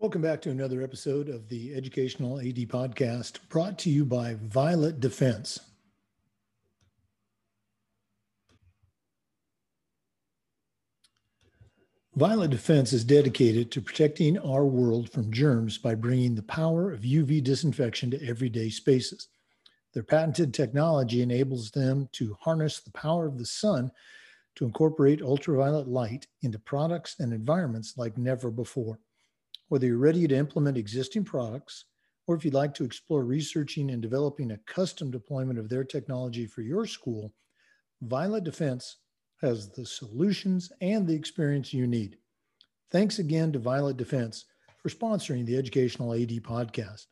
Welcome back to another episode of the Educational AD Podcast brought to you by Violet Defense. Violet Defense is dedicated to protecting our world from germs by bringing the power of UV disinfection to everyday spaces. Their patented technology enables them to harness the power of the sun to incorporate ultraviolet light into products and environments like never before. Whether you're ready to implement existing products, or if you'd like to explore researching and developing a custom deployment of their technology for your school, Violet Defense has the solutions and the experience you need. Thanks again to Violet Defense for sponsoring the Educational AD podcast.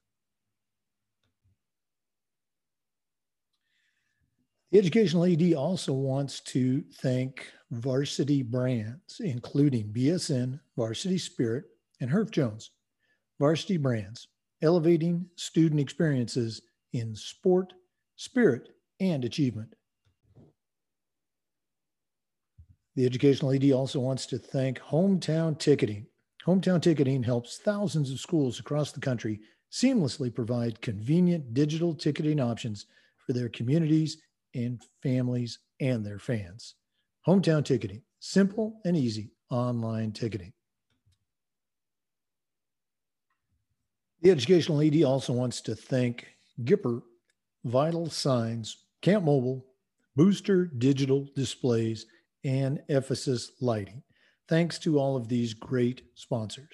The Educational AD also wants to thank varsity brands, including BSN, Varsity Spirit, and Herff Jones, varsity brands, elevating student experiences in sport, spirit, and achievement. The Educational AD also wants to thank Hometown Ticketing. Hometown Ticketing helps thousands of schools across the country seamlessly provide convenient digital ticketing options for their communities and families and their fans. Hometown Ticketing, simple and easy online ticketing. The educational AD also wants to thank Gipper, Vital Signs, Camp Mobile, Booster Digital Displays, and Ephesus Lighting. Thanks to all of these great sponsors.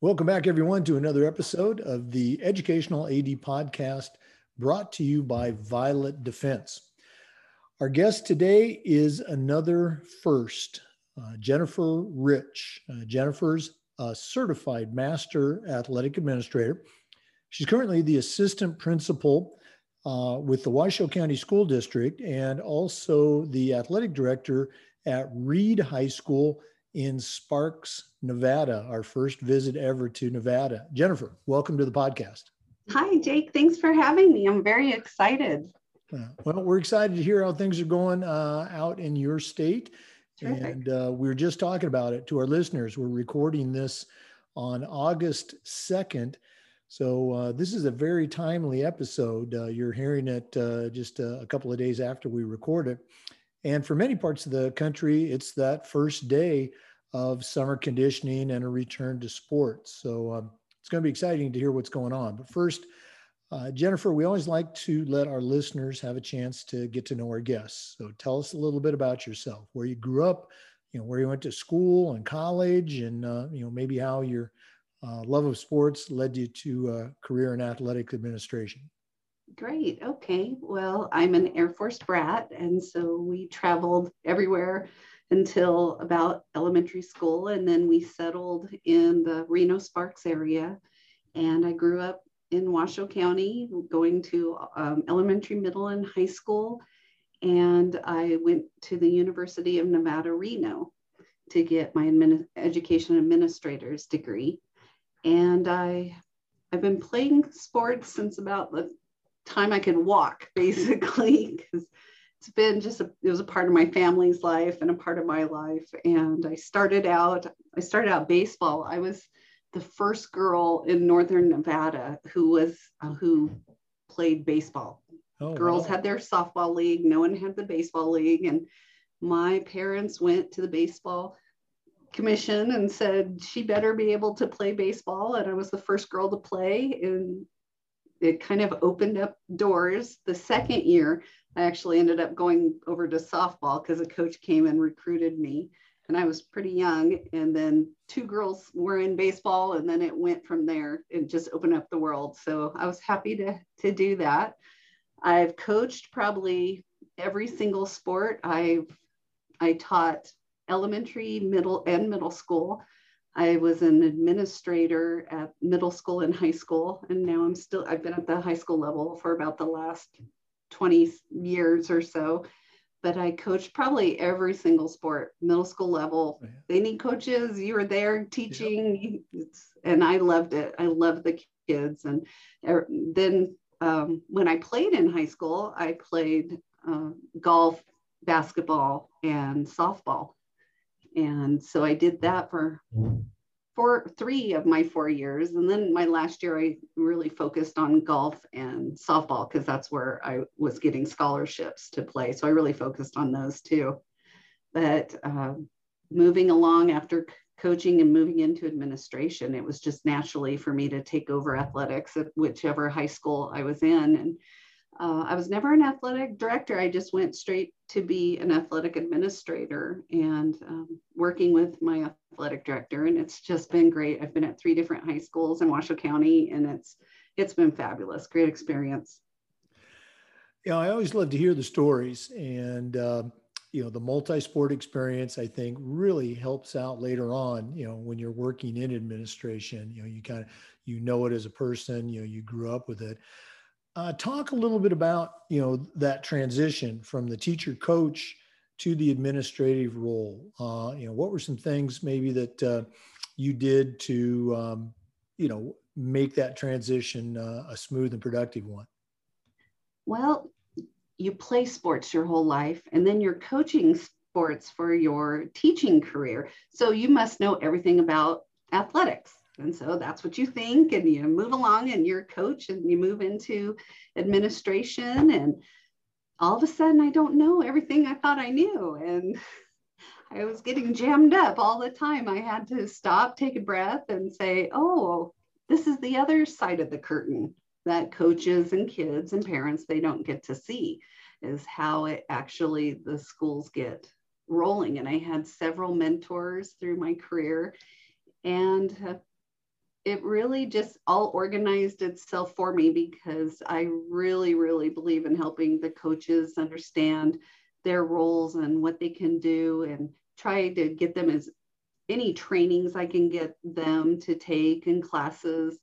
Welcome back, everyone, to another episode of the Educational AD Podcast brought to you by Violet Defense. Our guest today is another first uh, Jennifer Rich. Uh, Jennifer's a certified master athletic administrator. She's currently the assistant principal uh, with the Washoe County School District and also the athletic director at Reed High School in Sparks, Nevada, our first visit ever to Nevada. Jennifer, welcome to the podcast. Hi, Jake. Thanks for having me. I'm very excited. Uh, well, we're excited to hear how things are going uh, out in your state. Terrific. And uh, we were just talking about it to our listeners. We're recording this on August 2nd. So uh, this is a very timely episode. Uh, you're hearing it uh, just a, couple of days after we record it. And for many parts of the country, it's that first day of summer conditioning and a return to sports. So um, it's going to be exciting to hear what's going on. But first, uh, Jennifer, we always like to let our listeners have a chance to get to know our guests. So tell us a little bit about yourself, where you grew up, you know, where you went to school and college, and uh, you know maybe how your uh, love of sports led you to a career in athletic administration. Great. Okay. Well, I'm an Air Force brat, and so we traveled everywhere until about elementary school, and then we settled in the Reno Sparks area. And I grew up in Washoe County, going to um, elementary, middle, and high school. And I went to the University of Nevada, Reno to get my education administrator's degree. And I, I've been playing sports since about the time I could walk, basically, because it's been just a, it was a part of my family's life and a part of my life. And I started out, I started out baseball. I was the first girl in northern Nevada who was uh, who played baseball. Oh, Girls wow. had their softball league, no one had the baseball league and my parents went to the baseball commission and said she better be able to play baseball and I was the first girl to play and it kind of opened up doors. The second year, I actually ended up going over to softball because a coach came and recruited me and I was pretty young. And then two girls were in baseball, and then it went from there and just opened up the world. So I was happy to, to do that. I've coached probably every single sport. I've I taught elementary, middle, and middle school. I was an administrator at middle school and high school, and now I'm still, I've been at the high school level for about the last 20 years or so but I coached probably every single sport, middle school level. Oh, yeah. They need coaches. You were there teaching, yeah. and I loved it. I loved the kids. And er, then um, when I played in high school, I played uh, golf, basketball, and softball. And so I did that for four, three of my four years. And then my last year, I really focused on golf and softball because that's where I was getting scholarships to play. So I really focused on those too. But uh, moving along after coaching and moving into administration, it was just naturally for me to take over athletics at whichever high school I was in. And uh, I was never an athletic director. I just went straight to be an athletic administrator and um, working with my athletic director. And it's just been great. I've been at three different high schools in Washoe County, and it's it's been fabulous. Great experience. Yeah, I always love to hear the stories, and um, you know, the multi-sport experience. I think really helps out later on. You know, when you're working in administration, you know, you kind of you know it as a person. You know, you grew up with it. Uh, talk a little bit about you know that transition from the teacher coach to the administrative role. Uh, you know, what were some things maybe that uh, you did to um, you know make that transition uh, a smooth and productive one? Well, you play sports your whole life, and then you're coaching sports for your teaching career. So you must know everything about athletics and so that's what you think, and you move along and you're a coach and you move into administration. And all of a sudden, I don't know everything I thought I knew. And I was getting jammed up all the time. I had to stop, take a breath, and say, oh, this is the other side of the curtain that coaches and kids and parents they don't get to see is how it actually the schools get rolling and i had several mentors through my career and it really just all organized itself for me because I really, really believe in helping the coaches understand their roles and what they can do and try to get them as any trainings I can get them to take in classes.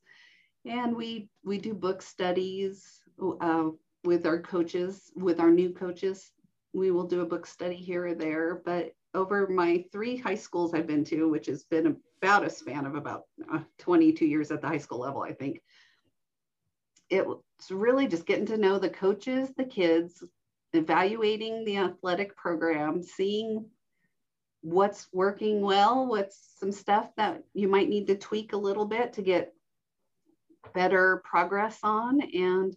And we we do book studies uh, with our coaches, with our new coaches. We will do a book study here or there, but over my three high schools I've been to, which has been about a span of about uh, 22 years at the high school level, I think. It's really just getting to know the coaches, the kids, evaluating the athletic program, seeing what's working well, what's some stuff that you might need to tweak a little bit to get better progress on, and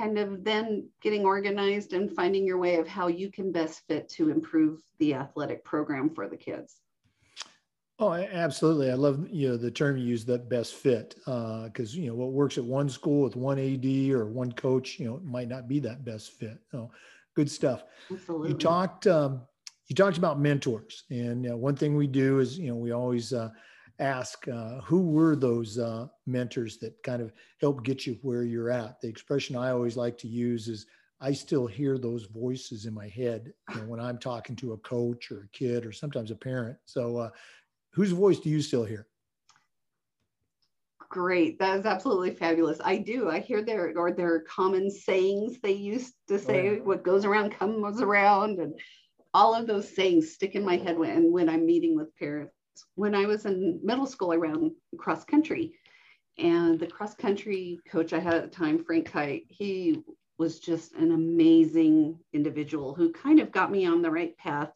kind of then getting organized and finding your way of how you can best fit to improve the athletic program for the kids. Oh, absolutely. I love you know the term you use that best fit because uh, you know what works at one school with one AD or one coach, you know, might not be that best fit. So, good stuff. Absolutely. You talked um, you talked about mentors, and you know, one thing we do is you know we always uh, ask uh, who were those uh, mentors that kind of helped get you where you're at. The expression I always like to use is I still hear those voices in my head you know, when I'm talking to a coach or a kid or sometimes a parent. So uh, whose voice do you still hear? Great. That is absolutely fabulous. I do. I hear their or their common sayings they used to say, oh, yeah. what goes around comes around. And all of those sayings stick in my head when when I'm meeting with parents. When I was in middle school, I ran cross country. And the cross country coach I had at the time, Frank Kite, he was just an amazing individual who kind of got me on the right path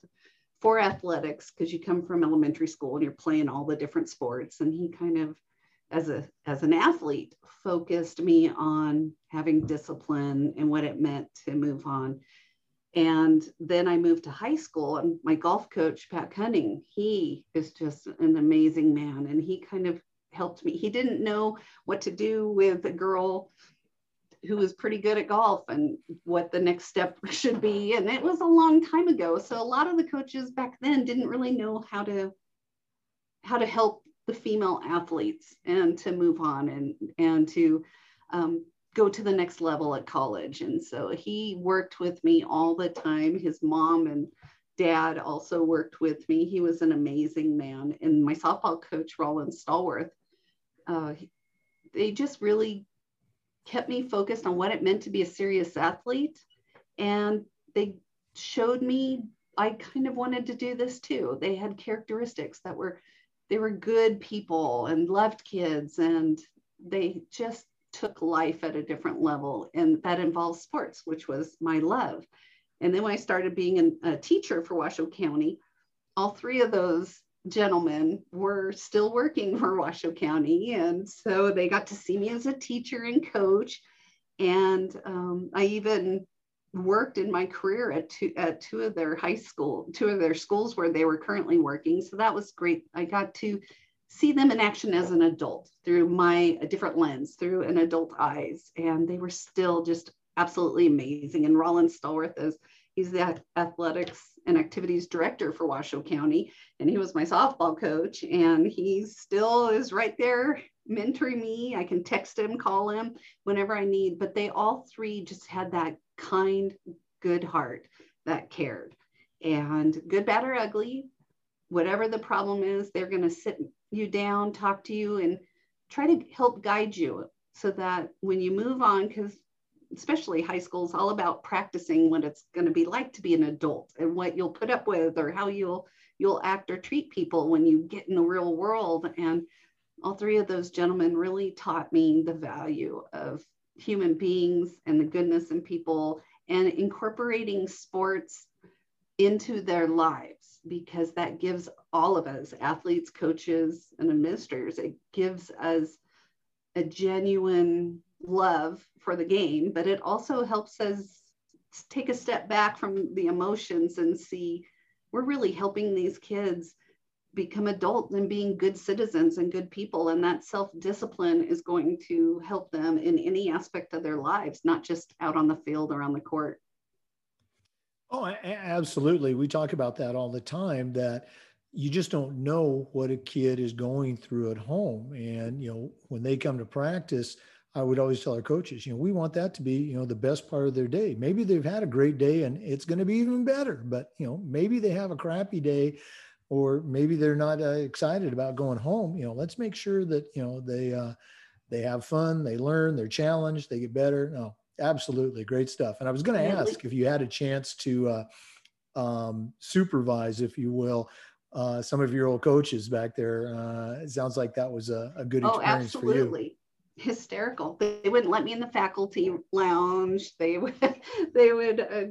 for athletics because you come from elementary school and you're playing all the different sports and he kind of as a as an athlete focused me on having discipline and what it meant to move on and then i moved to high school and my golf coach pat cunning he is just an amazing man and he kind of helped me he didn't know what to do with a girl who was pretty good at golf and what the next step should be. And it was a long time ago. So a lot of the coaches back then didn't really know how to how to help the female athletes and to move on and and to um, go to the next level at college. And so he worked with me all the time. His mom and dad also worked with me. He was an amazing man. And my softball coach, Roland Stallworth, uh, they just really kept me focused on what it meant to be a serious athlete. And they showed me I kind of wanted to do this too. They had characteristics that were, they were good people and loved kids and they just took life at a different level. And that involves sports, which was my love. And then when I started being an, a teacher for Washoe County, all three of those gentlemen were still working for Washoe County. And so they got to see me as a teacher and coach. And um, I even worked in my career at two, at two of their high school, two of their schools where they were currently working. So that was great. I got to see them in action as an adult through my different lens, through an adult eyes. And they were still just absolutely amazing. And Rollin Stallworth is he's the athletics and activities director for Washoe County. And he was my softball coach. And he still is right there mentoring me. I can text him, call him whenever I need. But they all three just had that kind, good heart that cared. And good, bad, or ugly, whatever the problem is, they're going to sit you down, talk to you, and try to help guide you so that when you move on, because especially high school is all about practicing what it's going to be like to be an adult and what you'll put up with or how you'll you'll act or treat people when you get in the real world. And all three of those gentlemen really taught me the value of human beings and the goodness in people and incorporating sports into their lives because that gives all of us athletes coaches and administrators it gives us a genuine love for the game, but it also helps us take a step back from the emotions and see we're really helping these kids become adults and being good citizens and good people. And that self discipline is going to help them in any aspect of their lives, not just out on the field or on the court. Oh, absolutely. We talk about that all the time that you just don't know what a kid is going through at home. And, you know, when they come to practice, I would always tell our coaches, you know, we want that to be, you know, the best part of their day. Maybe they've had a great day and it's going to be even better, but, you know, maybe they have a crappy day or maybe they're not uh, excited about going home. You know, let's make sure that, you know, they, uh, they have fun, they learn, they're challenged, they get better. No, absolutely. Great stuff. And I was going to ask if you had a chance to uh, um, supervise, if you will, uh, some of your old coaches back there. Uh, it sounds like that was a, a good oh, experience oh, for you Absolutely. hysterical. They wouldn't let me in the faculty lounge. They would they would uh,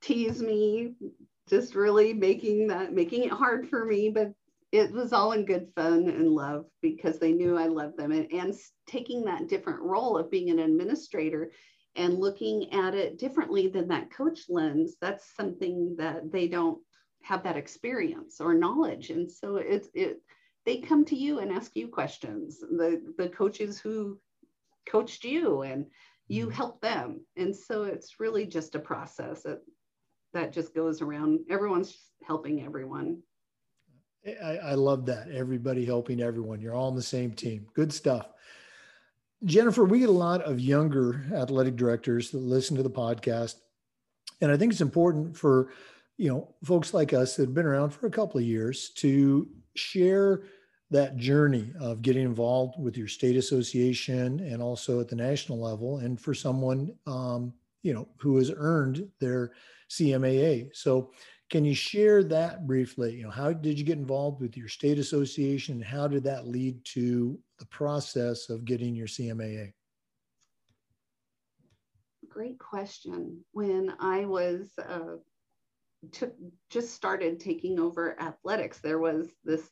tease me, just really making that making it hard for me. But it was all in good fun and love because they knew I loved them and, and taking that different role of being an administrator and looking at it differently than that coach lens. That's something that they don't have that experience or knowledge, and so it's it they come to you and ask you questions. The the coaches who coached you and you mm-hmm. help them. And so it's really just a process that, that just goes around. Everyone's helping everyone. I, I love that. Everybody helping everyone. You're all on the same team. Good stuff. Jennifer, we get a lot of younger athletic directors that listen to the podcast. And I think it's important for, you know, folks like us that have been around for a couple of years to share that journey of getting involved with your state association and also at the national level and for someone um, you know who has earned their cmaa so can you share that briefly? You know how did you get involved with your state association? And how did that lead to the process of getting your cmaa great question. When i was uh, took just started taking over athletics there was this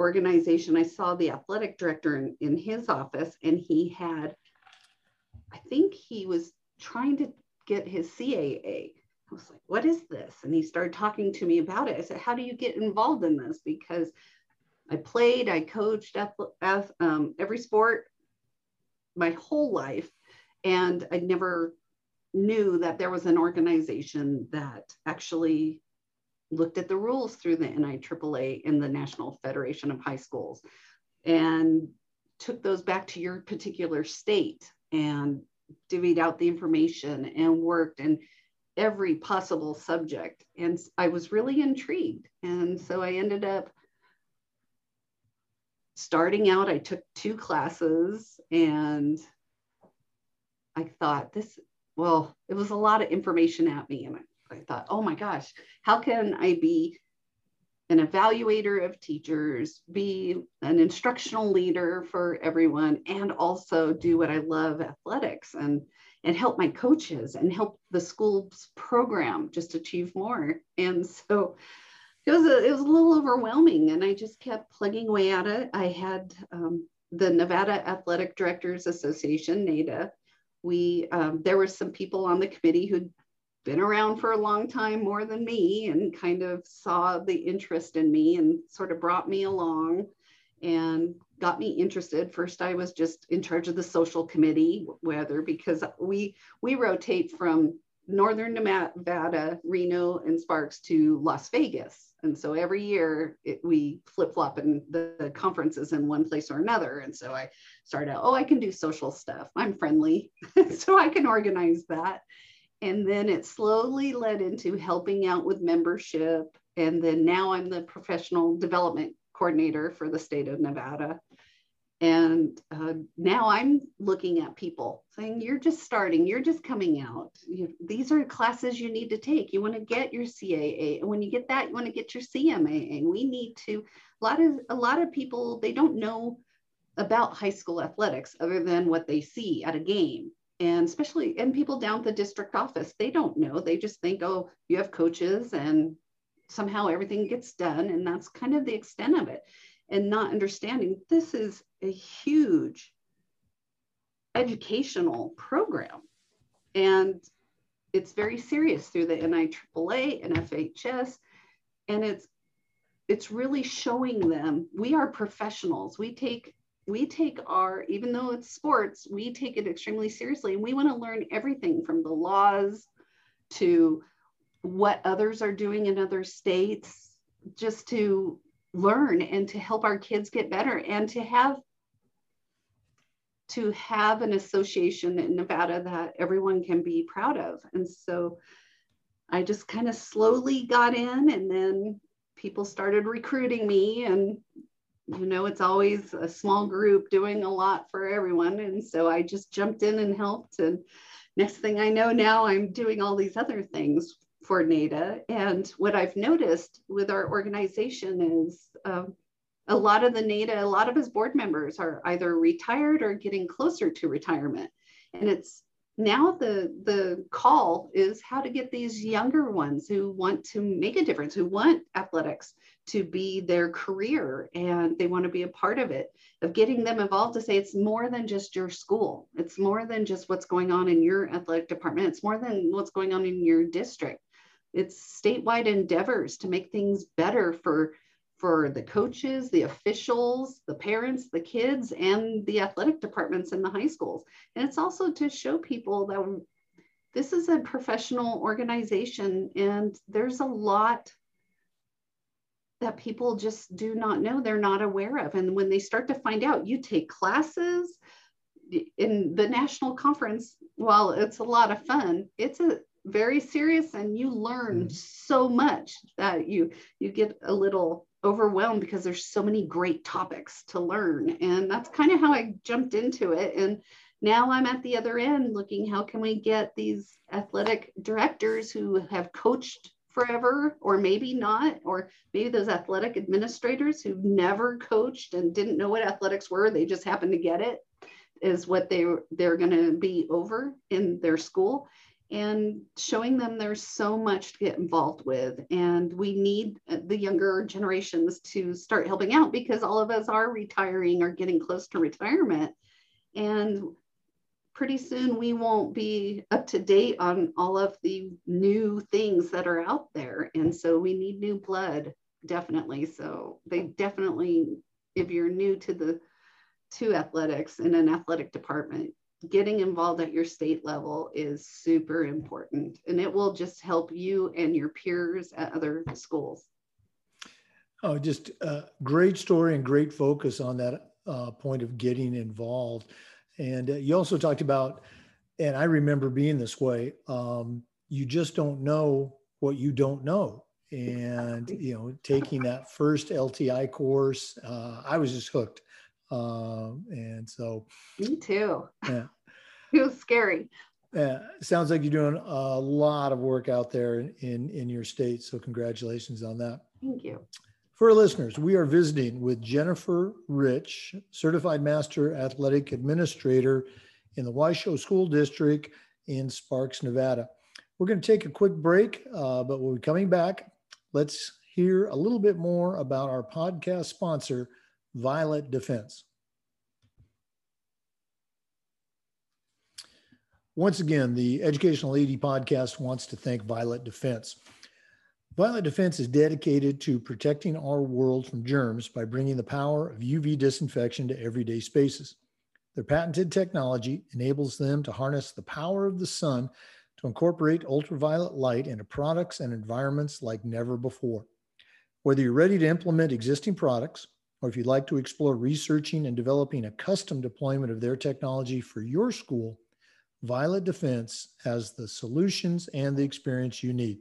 organization, I saw the athletic director in, in his office, and he had, I think he was trying to get his CAA. I was like, what is this? And he started talking to me about it. I said, how do you get involved in this? Because I played, I coached um, every sport my whole life, and I never knew that there was an organization that actually looked at the rules through the NIAAA and the National Federation of High Schools and took those back to your particular state and divvied out the information and worked in every possible subject. And I was really intrigued. And so I ended up starting out, I took two classes and I thought this, well, it was a lot of information at me. And I I thought, oh my gosh, how can I be an evaluator of teachers, be an instructional leader for everyone, and also do what I love athletics and and help my coaches and help the school's program just achieve more. And so it was a, it was a little overwhelming and I just kept plugging away at it. I had um, the Nevada Athletic Directors Association, NADA. We um, there were some people on the committee who'd been around for a long time more than me and kind of saw the interest in me and sort of brought me along and got me interested. First i was just in charge of the social committee whether because we we rotate from northern nevada reno and sparks to las vegas. And so every year it, we flip flop in the, the, conferences in one place or another. And so i started out oh i can do social stuff. I'm friendly. So i can organize that. And then it slowly led into helping out with membership. And then now i'm the professional development coordinator for the state of nevada and uh, now i'm looking at people saying you're just starting. You're just coming out. You, these are classes you need to take. You want to get your caa and when you get that you want to get your cmaa we need to a lot of a lot of people they don't know about high school athletics other than what they see at a game. And especially and people down at the district office they don't know. They just think oh you have coaches and somehow everything gets done. And that's kind of the extent of it and not understanding this is a huge educational program and it's very serious through the NIAAA and FHS and it's it's really showing them we are professionals we take we take our, even though it's sports, we take it extremely seriously. And we want to learn everything from the laws to what others are doing in other states, just to learn and to help our kids get better and to have to have an association in Nevada that everyone can be proud of. And so I just kind of slowly got in and then people started recruiting me and you know, it's always a small group doing a lot for everyone. And so I just jumped in and helped. And next thing I know, now I'm doing all these other things for NADA. And what I've noticed with our organization is um, a lot of the NADA, a lot of his board members are either retired or getting closer to retirement. And it's now the the call is how to get these younger ones who want to make a difference who want athletics to be their career and they want to be a part of it of getting them involved to say it's more than just your school it's more than just what's going on in your athletic department it's more than what's going on in your district it's statewide endeavors to make things better for for the coaches, the officials, the parents, the kids, and the athletic departments in the high schools. And it's also to show people that this is a professional organization and there's a lot that people just do not know, they're not aware of. And when they start to find out, you take classes in the national conference, while it's a lot of fun, it's a very serious and you learn mm-hmm. so much that you you get a little overwhelmed because there's so many great topics to learn. And that's kind of how I jumped into it. And now I'm at the other end looking how can we get these athletic directors who have coached forever or maybe not or maybe those athletic administrators who never coached and didn't know what athletics were they just happened to get it is what they they're going to be over in their school and showing them there's so much to get involved with. And we need uh, the younger generations to start helping out because all of us are retiring or getting close to retirement. And pretty soon we won't be up to date on all of the new things that are out there. And so we need new blood, definitely. So they definitely, if you're new to the to athletics in an athletic department, getting involved at your state level is super important and it will just help you and your peers at other schools. Oh, just a great story and great focus on that uh, point of getting involved. And uh, you also talked about, and I remember being this way, um, you just don't know what you don't know. And, you know, taking that first LTI course, uh, I was just hooked. Um, and so, me too. Yeah. it was scary. Yeah, sounds like you're doing a lot of work out there in, in your state. So congratulations on that. Thank you. For our listeners, we are visiting with Jennifer Rich, Certified Master Athletic Administrator in the Washoe School District in Sparks, Nevada. We're going to take a quick break, uh, but we'll be coming back. Let's hear a little bit more about our podcast sponsor, Violet Defense. Once again, the Educational AD podcast wants to thank Violet Defense. Violet Defense is dedicated to protecting our world from germs by bringing the power of UV disinfection to everyday spaces. Their patented technology enables them to harness the power of the sun to incorporate ultraviolet light into products and environments like never before. Whether you're ready to implement existing products, or if you'd like to explore researching and developing a custom deployment of their technology for your school, Violet Defense has the solutions and the experience you need.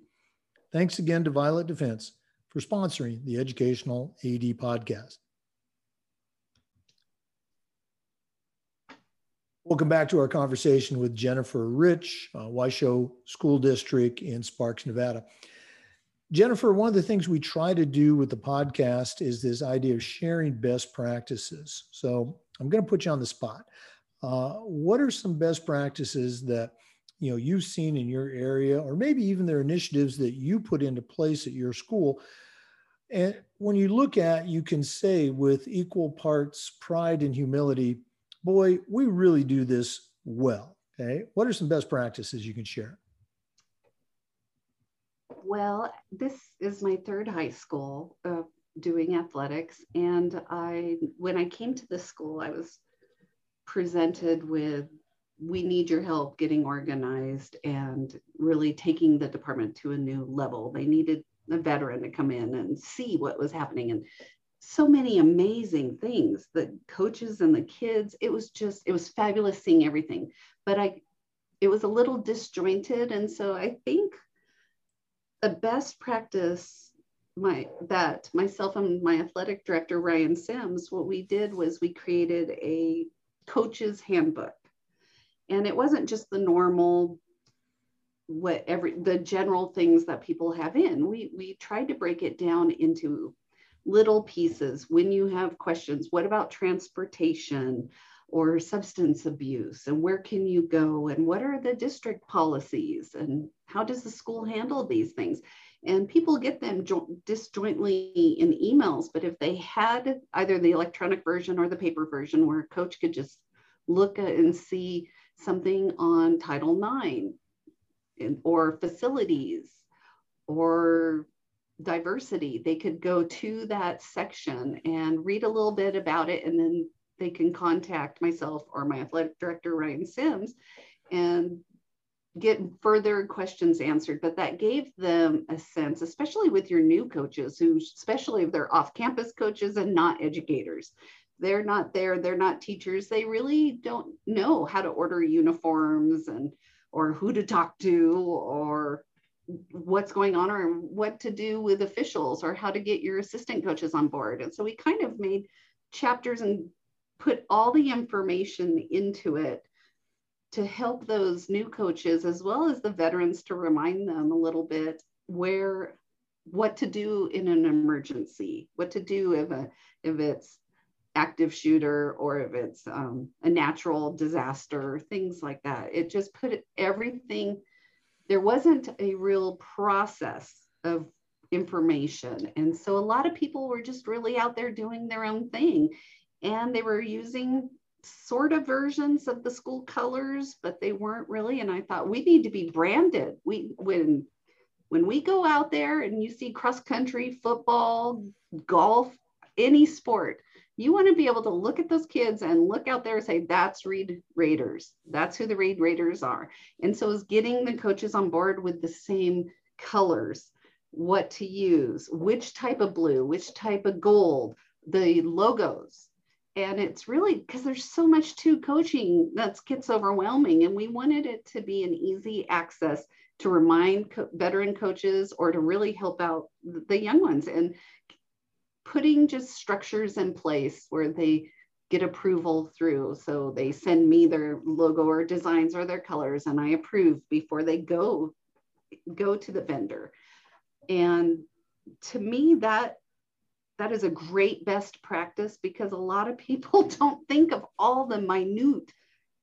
Thanks again to Violet Defense for sponsoring the Educational AD podcast. Welcome back to our conversation with Jennifer Rich, uh, Washoe School District in Sparks, Nevada. Jennifer, one of the things we try to do with the podcast is this idea of sharing best practices. So I'm going to put you on the spot. Uh, what are some best practices that you know you've seen in your area or maybe even their initiatives that you put into place at your school and when you look at you can say with equal parts pride and humility boy we really do this well okay what are some best practices you can share well this is my third high school uh, doing athletics and i when i came to the school i was presented with we need your help getting organized and really taking the department to a new level. They needed a veteran to come in and see what was happening and so many amazing things the coaches and the kids it was just it was fabulous seeing everything but i it was a little disjointed and so i think the best practice my that myself and my athletic director ryan sims what we did was we created a coach's handbook. And it wasn't just the normal what every the general things that people have in. We we tried to break it down into little pieces. When you have questions what about transportation or substance abuse and where can you go and what are the district policies and how does the school handle these things and people get them jo- disjointly in emails but if they had either the electronic version or the paper version where a coach could just look at and see something on Title IX or facilities or diversity. They could go to that section and read a little bit about it, and then they can contact myself or my athletic director, Ryan Sims, and get further questions answered. But that gave them a sense, especially with your new coaches, who, especially if they're off campus coaches and not educators, they're not there they're not teachers they really don't know how to order uniforms and or who to talk to or what's going on or what to do with officials or how to get your assistant coaches on board and so we kind of made chapters and put all the information into it to help those new coaches as well as the veterans to remind them a little bit where what to do in an emergency what to do if a if it's active shooter or if it's um, a natural disaster, things like that. It just put everything, there wasn't a real process of information. And so a lot of people were just really out there doing their own thing. And they were using sort of versions of the school colors, but they weren't really. And I thought we need to be branded. We when when we go out there and you see cross country, football, golf, any sport, you want to be able to look at those kids and look out there and say, that's Reed Raiders. That's who the Reed Raiders are. And so is getting the coaches on board with the same colors, what to use, which type of blue, which type of gold, the logos. And it's really because there's so much to coaching that gets overwhelming. And we wanted it to be an easy access to remind co- veteran coaches or to really help out the young ones. And putting just structures in place where they get approval through. So they send me their logo or designs or their colors and I approve before they go go to the vendor. And to me that that is a great best practice because a lot of people don't think of all the minute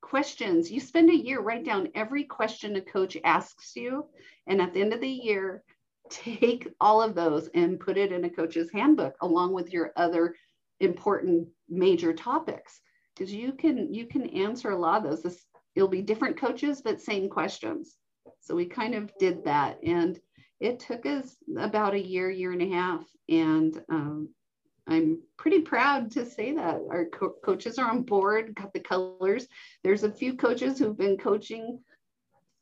questions. You spend a year, write down every question a coach asks you. And at the end of the year, take all of those and put it in a coach's handbook along with your other important major topics because you can you can answer a lot of those this, it'll be different coaches but same questions so we kind of did that and it took us about a year year and a half and um, i'm pretty proud to say that our co- coaches are on board got the colors there's a few coaches who've been coaching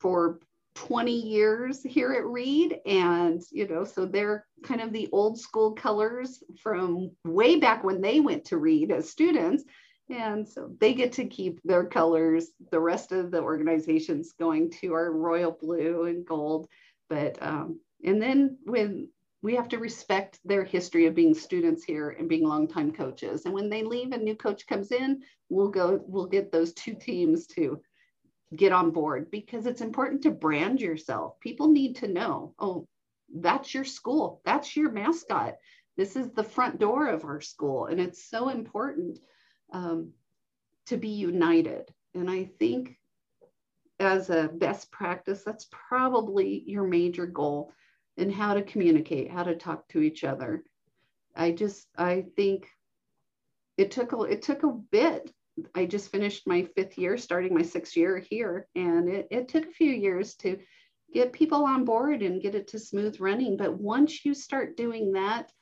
for 20 years here at Reed. And, you know, so they're kind of the old school colors from way back when they went to Reed as students. And so they get to keep their colors. The rest of the organization's going to our royal blue and gold. But, um, and then when we have to respect their history of being students here and being longtime coaches. And when they leave, a new coach comes in, we'll go, we'll get those two teams to get on board because it's important to brand yourself. People need to know, oh, that's your school, that's your mascot. This is the front door of our school. And it's so important um, to be united. And I think as a best practice, that's probably your major goal in how to communicate, how to talk to each other. I just, I think it took a, it took a bit I just finished my fifth year, starting my sixth year here, and it, it took a few years to get people on board and get it to smooth running. But once you start doing that,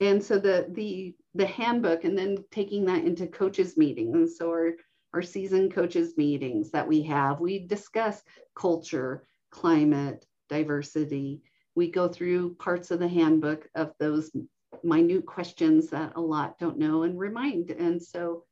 and so the the the handbook, and then taking that into coaches meetings, so our our season coaches meetings that we have, we discuss culture, climate, diversity. We go through parts of the handbook of those minute questions that a lot don't know and remind. And so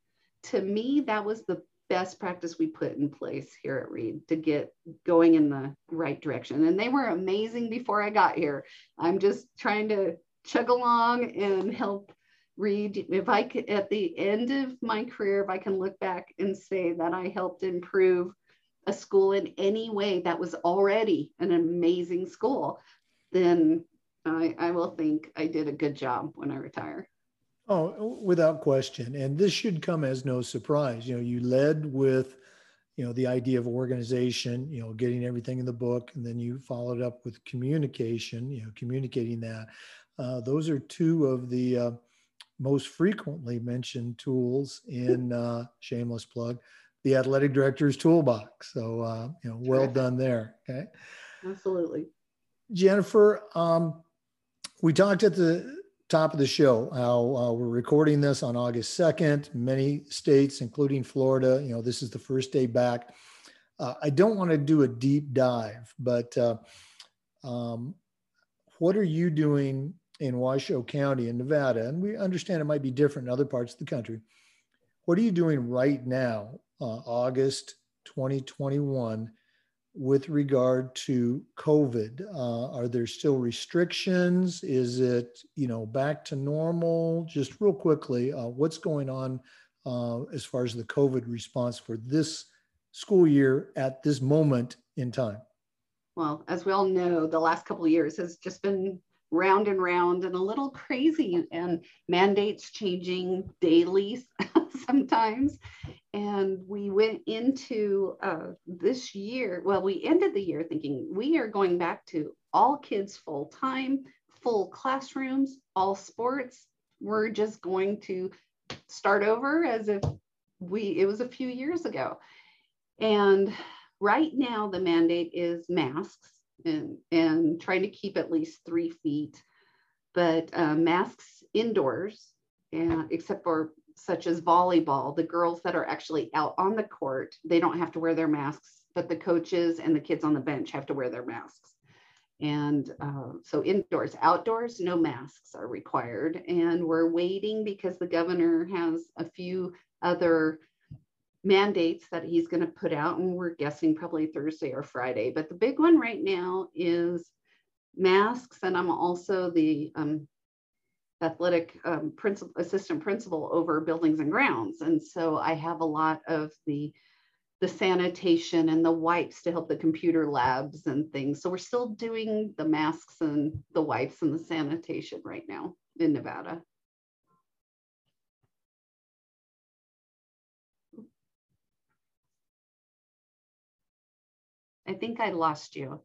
to me, that was the best practice we put in place here at Reed to get going in the right direction. And they were amazing before I got here. I'm just trying to chug along and help Reed. If I could, at the end of my career, if I can look back and say that I helped improve a school in any way that was already an amazing school, then I, I will think I did a good job when I retire. Oh, without question. And this should come as no surprise. You know, you led with, you know, the idea of organization, you know, getting everything in the book, and then you followed up with communication, you know, communicating that. Uh, those are two of the uh, most frequently mentioned tools in uh, shameless plug, the athletic director's toolbox. So, uh, you know, well done there. Okay. Absolutely. Jennifer, um, we talked at the top of the show how uh, we're recording this on August 2nd. Many states, including Florida, you know, this is the first day back. Uh, I don't want to do a deep dive, but uh, um, what are you doing in Washoe County in Nevada? And we understand it might be different in other parts of the country. What are you doing right now, uh, August 2021, with regard to COVID? Uh, are there still restrictions? Is it, you know, back to normal? Just real quickly, uh, what's going on uh, as far as the COVID response for this school year at this moment in time? Well, as we all know, the last couple of years has just been round and round and a little crazy and mandates changing daily sometimes. And we went into uh, this year well we ended the year thinking we are going back to all kids full time full classrooms all sports. We're just going to start over as if we it was a few years ago. And right now the mandate is masks and, and trying to keep at least three feet but uh, masks indoors and except for such as volleyball, the girls that are actually out on the court, they don't have to wear their masks, but the coaches and the kids on the bench have to wear their masks. And uh, so indoors, outdoors, no masks are required. And we're waiting because the governor has a few other mandates that he's going to put out, and we're guessing probably Thursday or Friday. But the big one right now is masks, and I'm also the um, athletic um, principal, assistant principal over buildings and grounds. And so I have a lot of the, the sanitation and the wipes to help the computer labs and things. So we're still doing the masks and the wipes and the sanitation right now in Nevada. I think I lost you.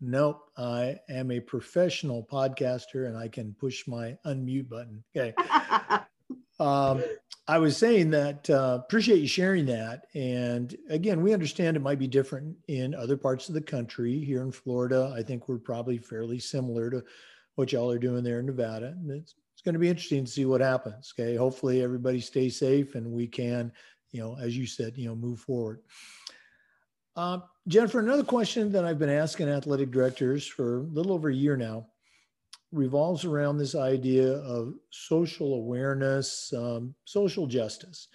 Nope. I am a professional podcaster and I can push my unmute button. Okay. um, I was saying that uh, appreciate you sharing that. And again, we understand it might be different in other parts of the country. Here in Florida, I think we're probably fairly similar to what y'all are doing there in Nevada. And it's, it's going to be interesting to see what happens. Okay. Hopefully everybody stays safe and we can, you know, as you said, you know, move forward. Uh, Jennifer, another question that I've been asking athletic directors for a little over a year now revolves around this idea of social awareness, um, social justice.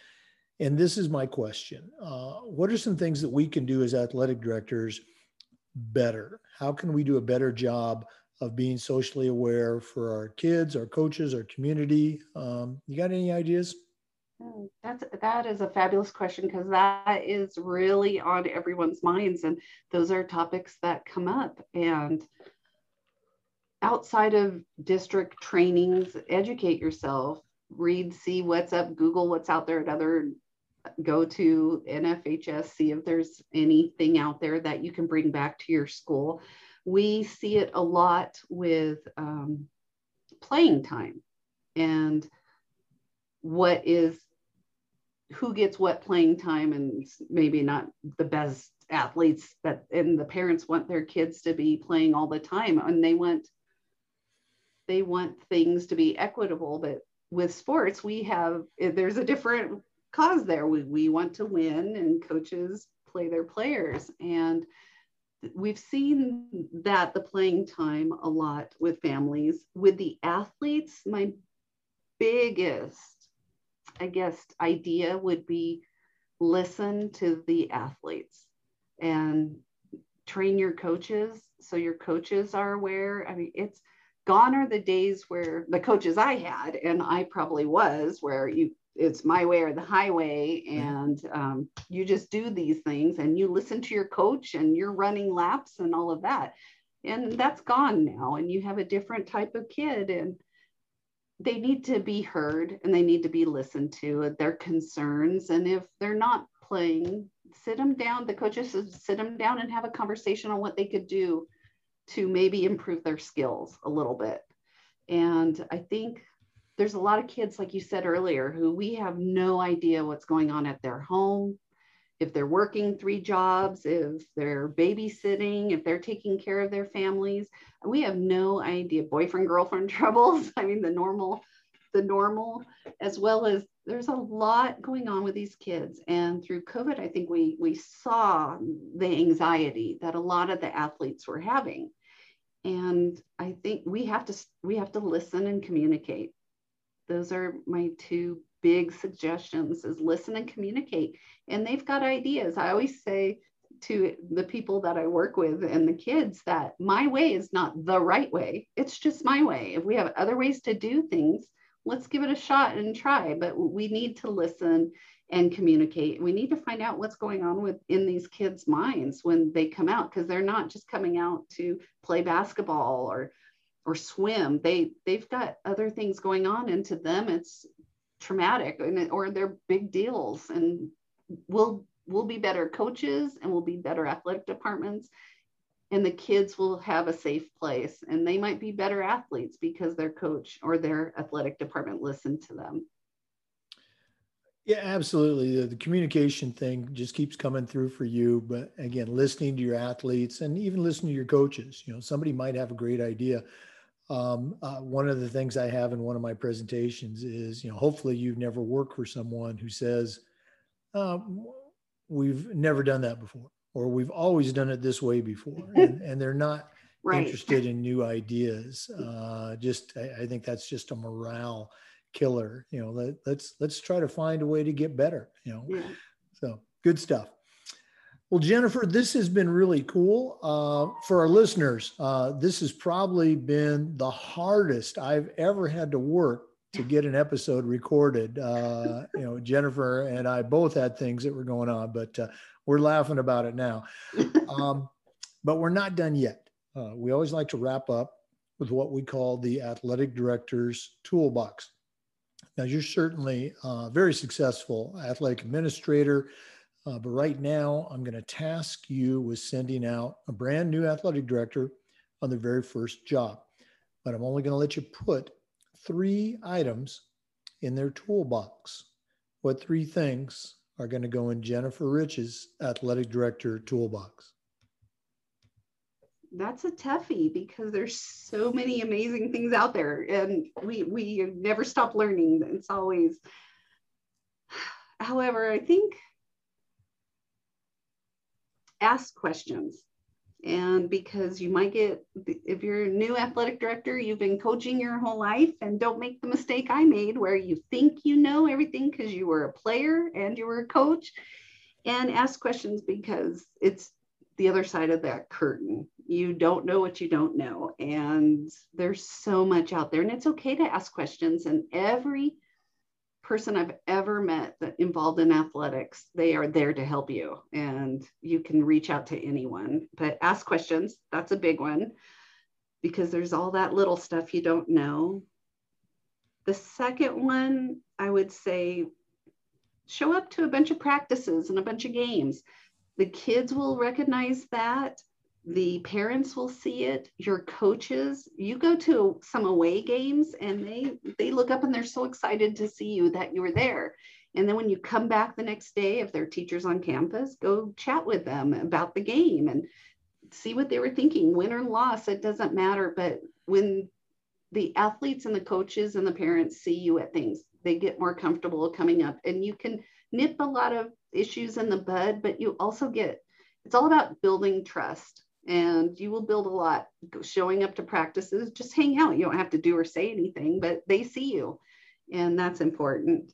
And this is my question uh, What are some things that we can do as athletic directors better? How can we do a better job of being socially aware for our kids, our coaches, our community? Um, you got any ideas? Hmm, that's that is a fabulous question because that is really on everyone's minds, and those are topics that come up. And outside of district trainings, educate yourself, read, see what's up, Google what's out there at other, go to NFHS, see if there's anything out there that you can bring back to your school. We see it a lot with um, playing time and what is who gets what playing time and maybe not the best athletes that and the parents want their kids to be playing all the time and they want they want things to be equitable but with sports we have eh, there's a different cause there. We, we want to win and coaches play their players and we've seen that the playing time a lot with families. With the athletes my biggest i guess idea would be listen to the athletes and train your coaches so your coaches are aware i mean it's gone are the days where the coaches I had, and I probably was, where you it's my way or the highway, and um, you just do these things and you listen to your coach and you're running laps and all of that. And that's gone now, and you have a different type of kid, and they need to be heard and they need to be listened to their concerns. And if they're not playing, sit them down. The coaches sit them down and have a conversation on what they could do to maybe improve their skills a little bit. And I think there's a lot of kids, like you said earlier, who we have no idea what's going on at their home, if they're working three jobs, if they're babysitting, if they're taking care of their families. We have no idea. Boyfriend, girlfriend troubles. I mean, the normal, the normal, as well as there's a lot going on with these kids and through covid i think we we saw the anxiety that a lot of the athletes were having and i think we have to we have to listen and communicate those are my two big suggestions is listen and communicate. And they've got ideas. I always say to the people that i work with and the kids that my way is not the right way. It's just my way. If we have other ways to do things let's give it a shot and try. But we need to listen and communicate. We need to find out what's going on with in these kids minds when they come out because they're not just coming out to play basketball or or swim. They they've got other things going on. And to them it's traumatic and, or they're big deals and we'll we'll be better coaches and we'll be better athletic departments and the kids will have a safe place and they might be better athletes because their coach or their athletic department listened to them. Yeah absolutely. The, the, communication thing just keeps coming through for you but again listening to your athletes and even listening to your coaches you know somebody might have a great idea um, uh, one of the things i have in one of my presentations is you know hopefully you've never worked for someone who says um, we've never done that before or we've always done it this way before and, and they're not right. interested in new ideas uh, just I, I, think that's just a morale killer you know let, let's let's try to find a way to get better you know yeah. so good stuff well jennifer this has been really cool uh, for our listeners uh, this has probably been the hardest i've ever had to work to get an episode recorded. Uh, you know, Jennifer and I both had things that were going on, but uh, we're laughing about it now. Um, but we're not done yet. Uh, we always like to wrap up with what we call the athletic director's toolbox. Now, you're certainly a very successful athletic administrator. Uh, but right now, I'm going to task you with sending out a brand new athletic director on their very first job. But I'm only going to let you put three items in their toolbox. What three things are going to go in Jennifer Rich's athletic director toolbox? That's a toughie because there's so many amazing things out there and we we never stop learning. It's always however, I think ask questions. And because you might get, if you're a new athletic director, you've been coaching your whole life, and don't make the mistake I made where you think you know everything because you were a player and you were a coach. And ask questions because it's the other side of that curtain. You don't know what you don't know. And there's so much out there, and it's okay to ask questions. And every person I've ever met that involved in athletics, they are there to help you and you can reach out to anyone. But ask questions, that's a big one because there's all that little stuff you don't know. The second one, I would say show up to a bunch of practices and a bunch of games. The kids will recognize that the parents will see it your coaches you go to some away games and they they look up and they're so excited to see you that you were there. And then when you come back the next day if they're teachers on campus go chat with them about the game and see what they were thinking win or loss it doesn't matter. But when the athletes and the coaches and the parents see you at things they get more comfortable coming up. And you can nip a lot of issues in the bud but you also get it's all about building trust and you will build a lot showing up to practices. Just hang out. You don't have to do or say anything but they see you and that's important.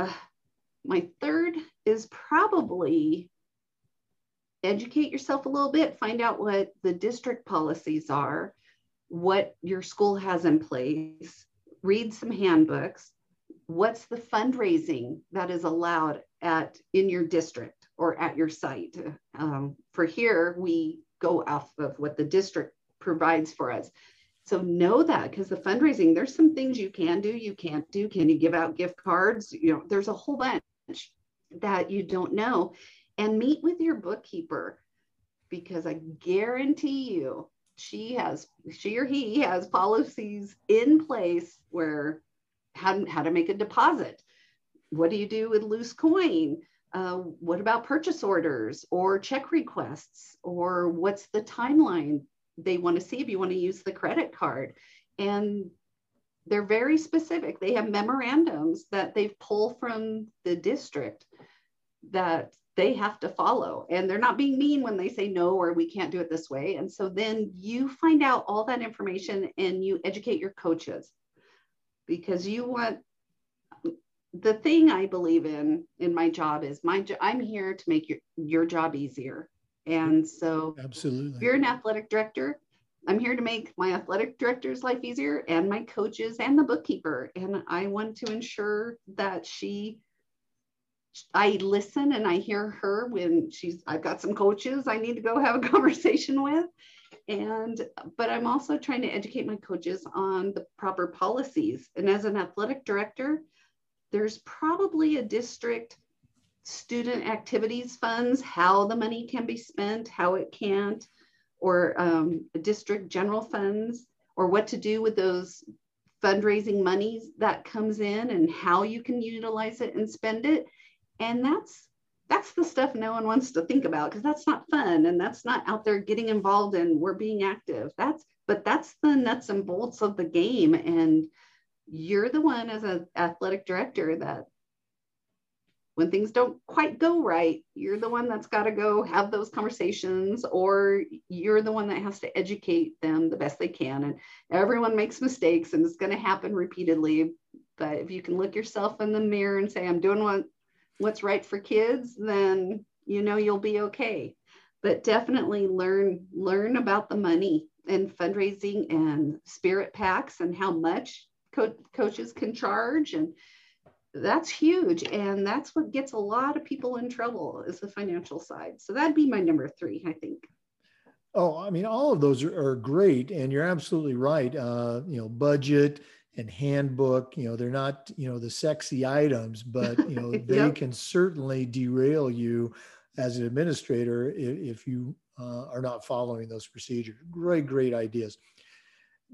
Uh, my third is probably educate yourself a little bit find out what the district policies are what your school has in place read some handbooks. What's the fundraising that is allowed at in your district or at your site. Um, for here, we go off of what the district provides for us. So know that because the fundraising, there's some things you can do, you can't do. Can you give out gift cards? You know, there's a whole bunch that you don't know. And meet with your bookkeeper because I guarantee you she has she or he has policies in place where how, how to make a deposit. What do you do with loose coin? Uh, what about purchase orders or check requests? Or what's the timeline they want to see if you want to use the credit card? And they're very specific. They have memorandums that they've pulled from the district that they have to follow. And they're not being mean when they say no or we can't do it this way. And so then you find out all that information and you educate your coaches because you want the thing I believe in in my job is my jo- I'm here to make your your job easier. And so absolutely if you're an athletic director, I'm here to make my athletic director's life easier and my coaches and the bookkeeper. And I want to ensure that she I listen and I hear her when she's I've got some coaches I need to go have a conversation with and but i'm also trying to educate my coaches on the proper policies and as an athletic director there's probably a district student activities funds how the money can be spent how it can't or um, district general funds or what to do with those fundraising monies that comes in and how you can utilize it and spend it. And that's that's the stuff no one wants to think about because that's not fun and that's not out there getting involved and we're being active. That's but that's the nuts and bolts of the game and you're the one as an athletic director that when things don't quite go right you're the one that's got to go have those conversations or you're the one that has to educate them the best they can and everyone makes mistakes and it's going to happen repeatedly but if you can look yourself in the mirror and say i'm doing what what's right for kids, then you know you'll be okay. But definitely learn learn about the money and fundraising and spirit packs and how much co- coaches can charge and that's huge and that's what gets a lot of people in trouble is the financial side so that'd be my number three i think oh i mean all of those are, are great and you're absolutely right uh, you know budget and handbook. You know, they're not, you know, the sexy items, but, you know, they yep. can certainly derail you as an administrator if, if you uh, are not following those procedures. Great, great ideas.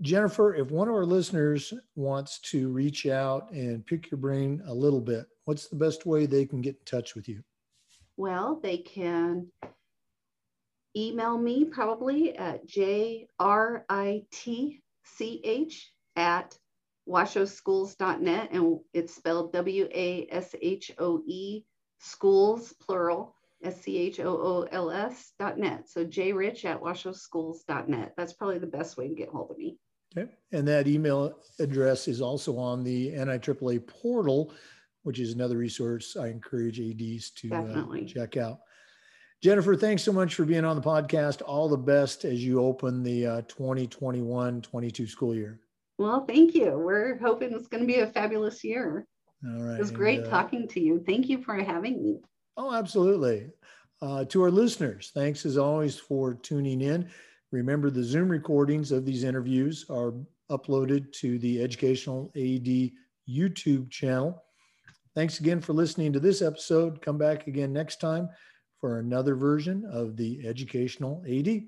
Jennifer, if one of our listeners wants to reach out and pick your brain a little bit, what's the best way they can get in touch with you? Well, they can email me probably at jrich at washoeschools.net and it's spelled w-a-s-h-o-e schools plural s-c-h-o-o-l-s dot net so jrich at washoeschools.net that's probably the best way to get hold of me okay and that email address is also on the niaaa portal which is another resource i encourage ads to uh, check out jennifer thanks so much for being on the podcast all the best as you open the uh, 2021-22 school year well, thank you. We're hoping it's going to be a fabulous year. All right. It was great and, uh, talking to you. Thank you for having me. Oh, absolutely. Uh, to our listeners, thanks as always for tuning in. Remember, the Zoom recordings of these interviews are uploaded to the Educational AD YouTube channel. Thanks again for listening to this episode. Come back again next time for another version of the Educational AD.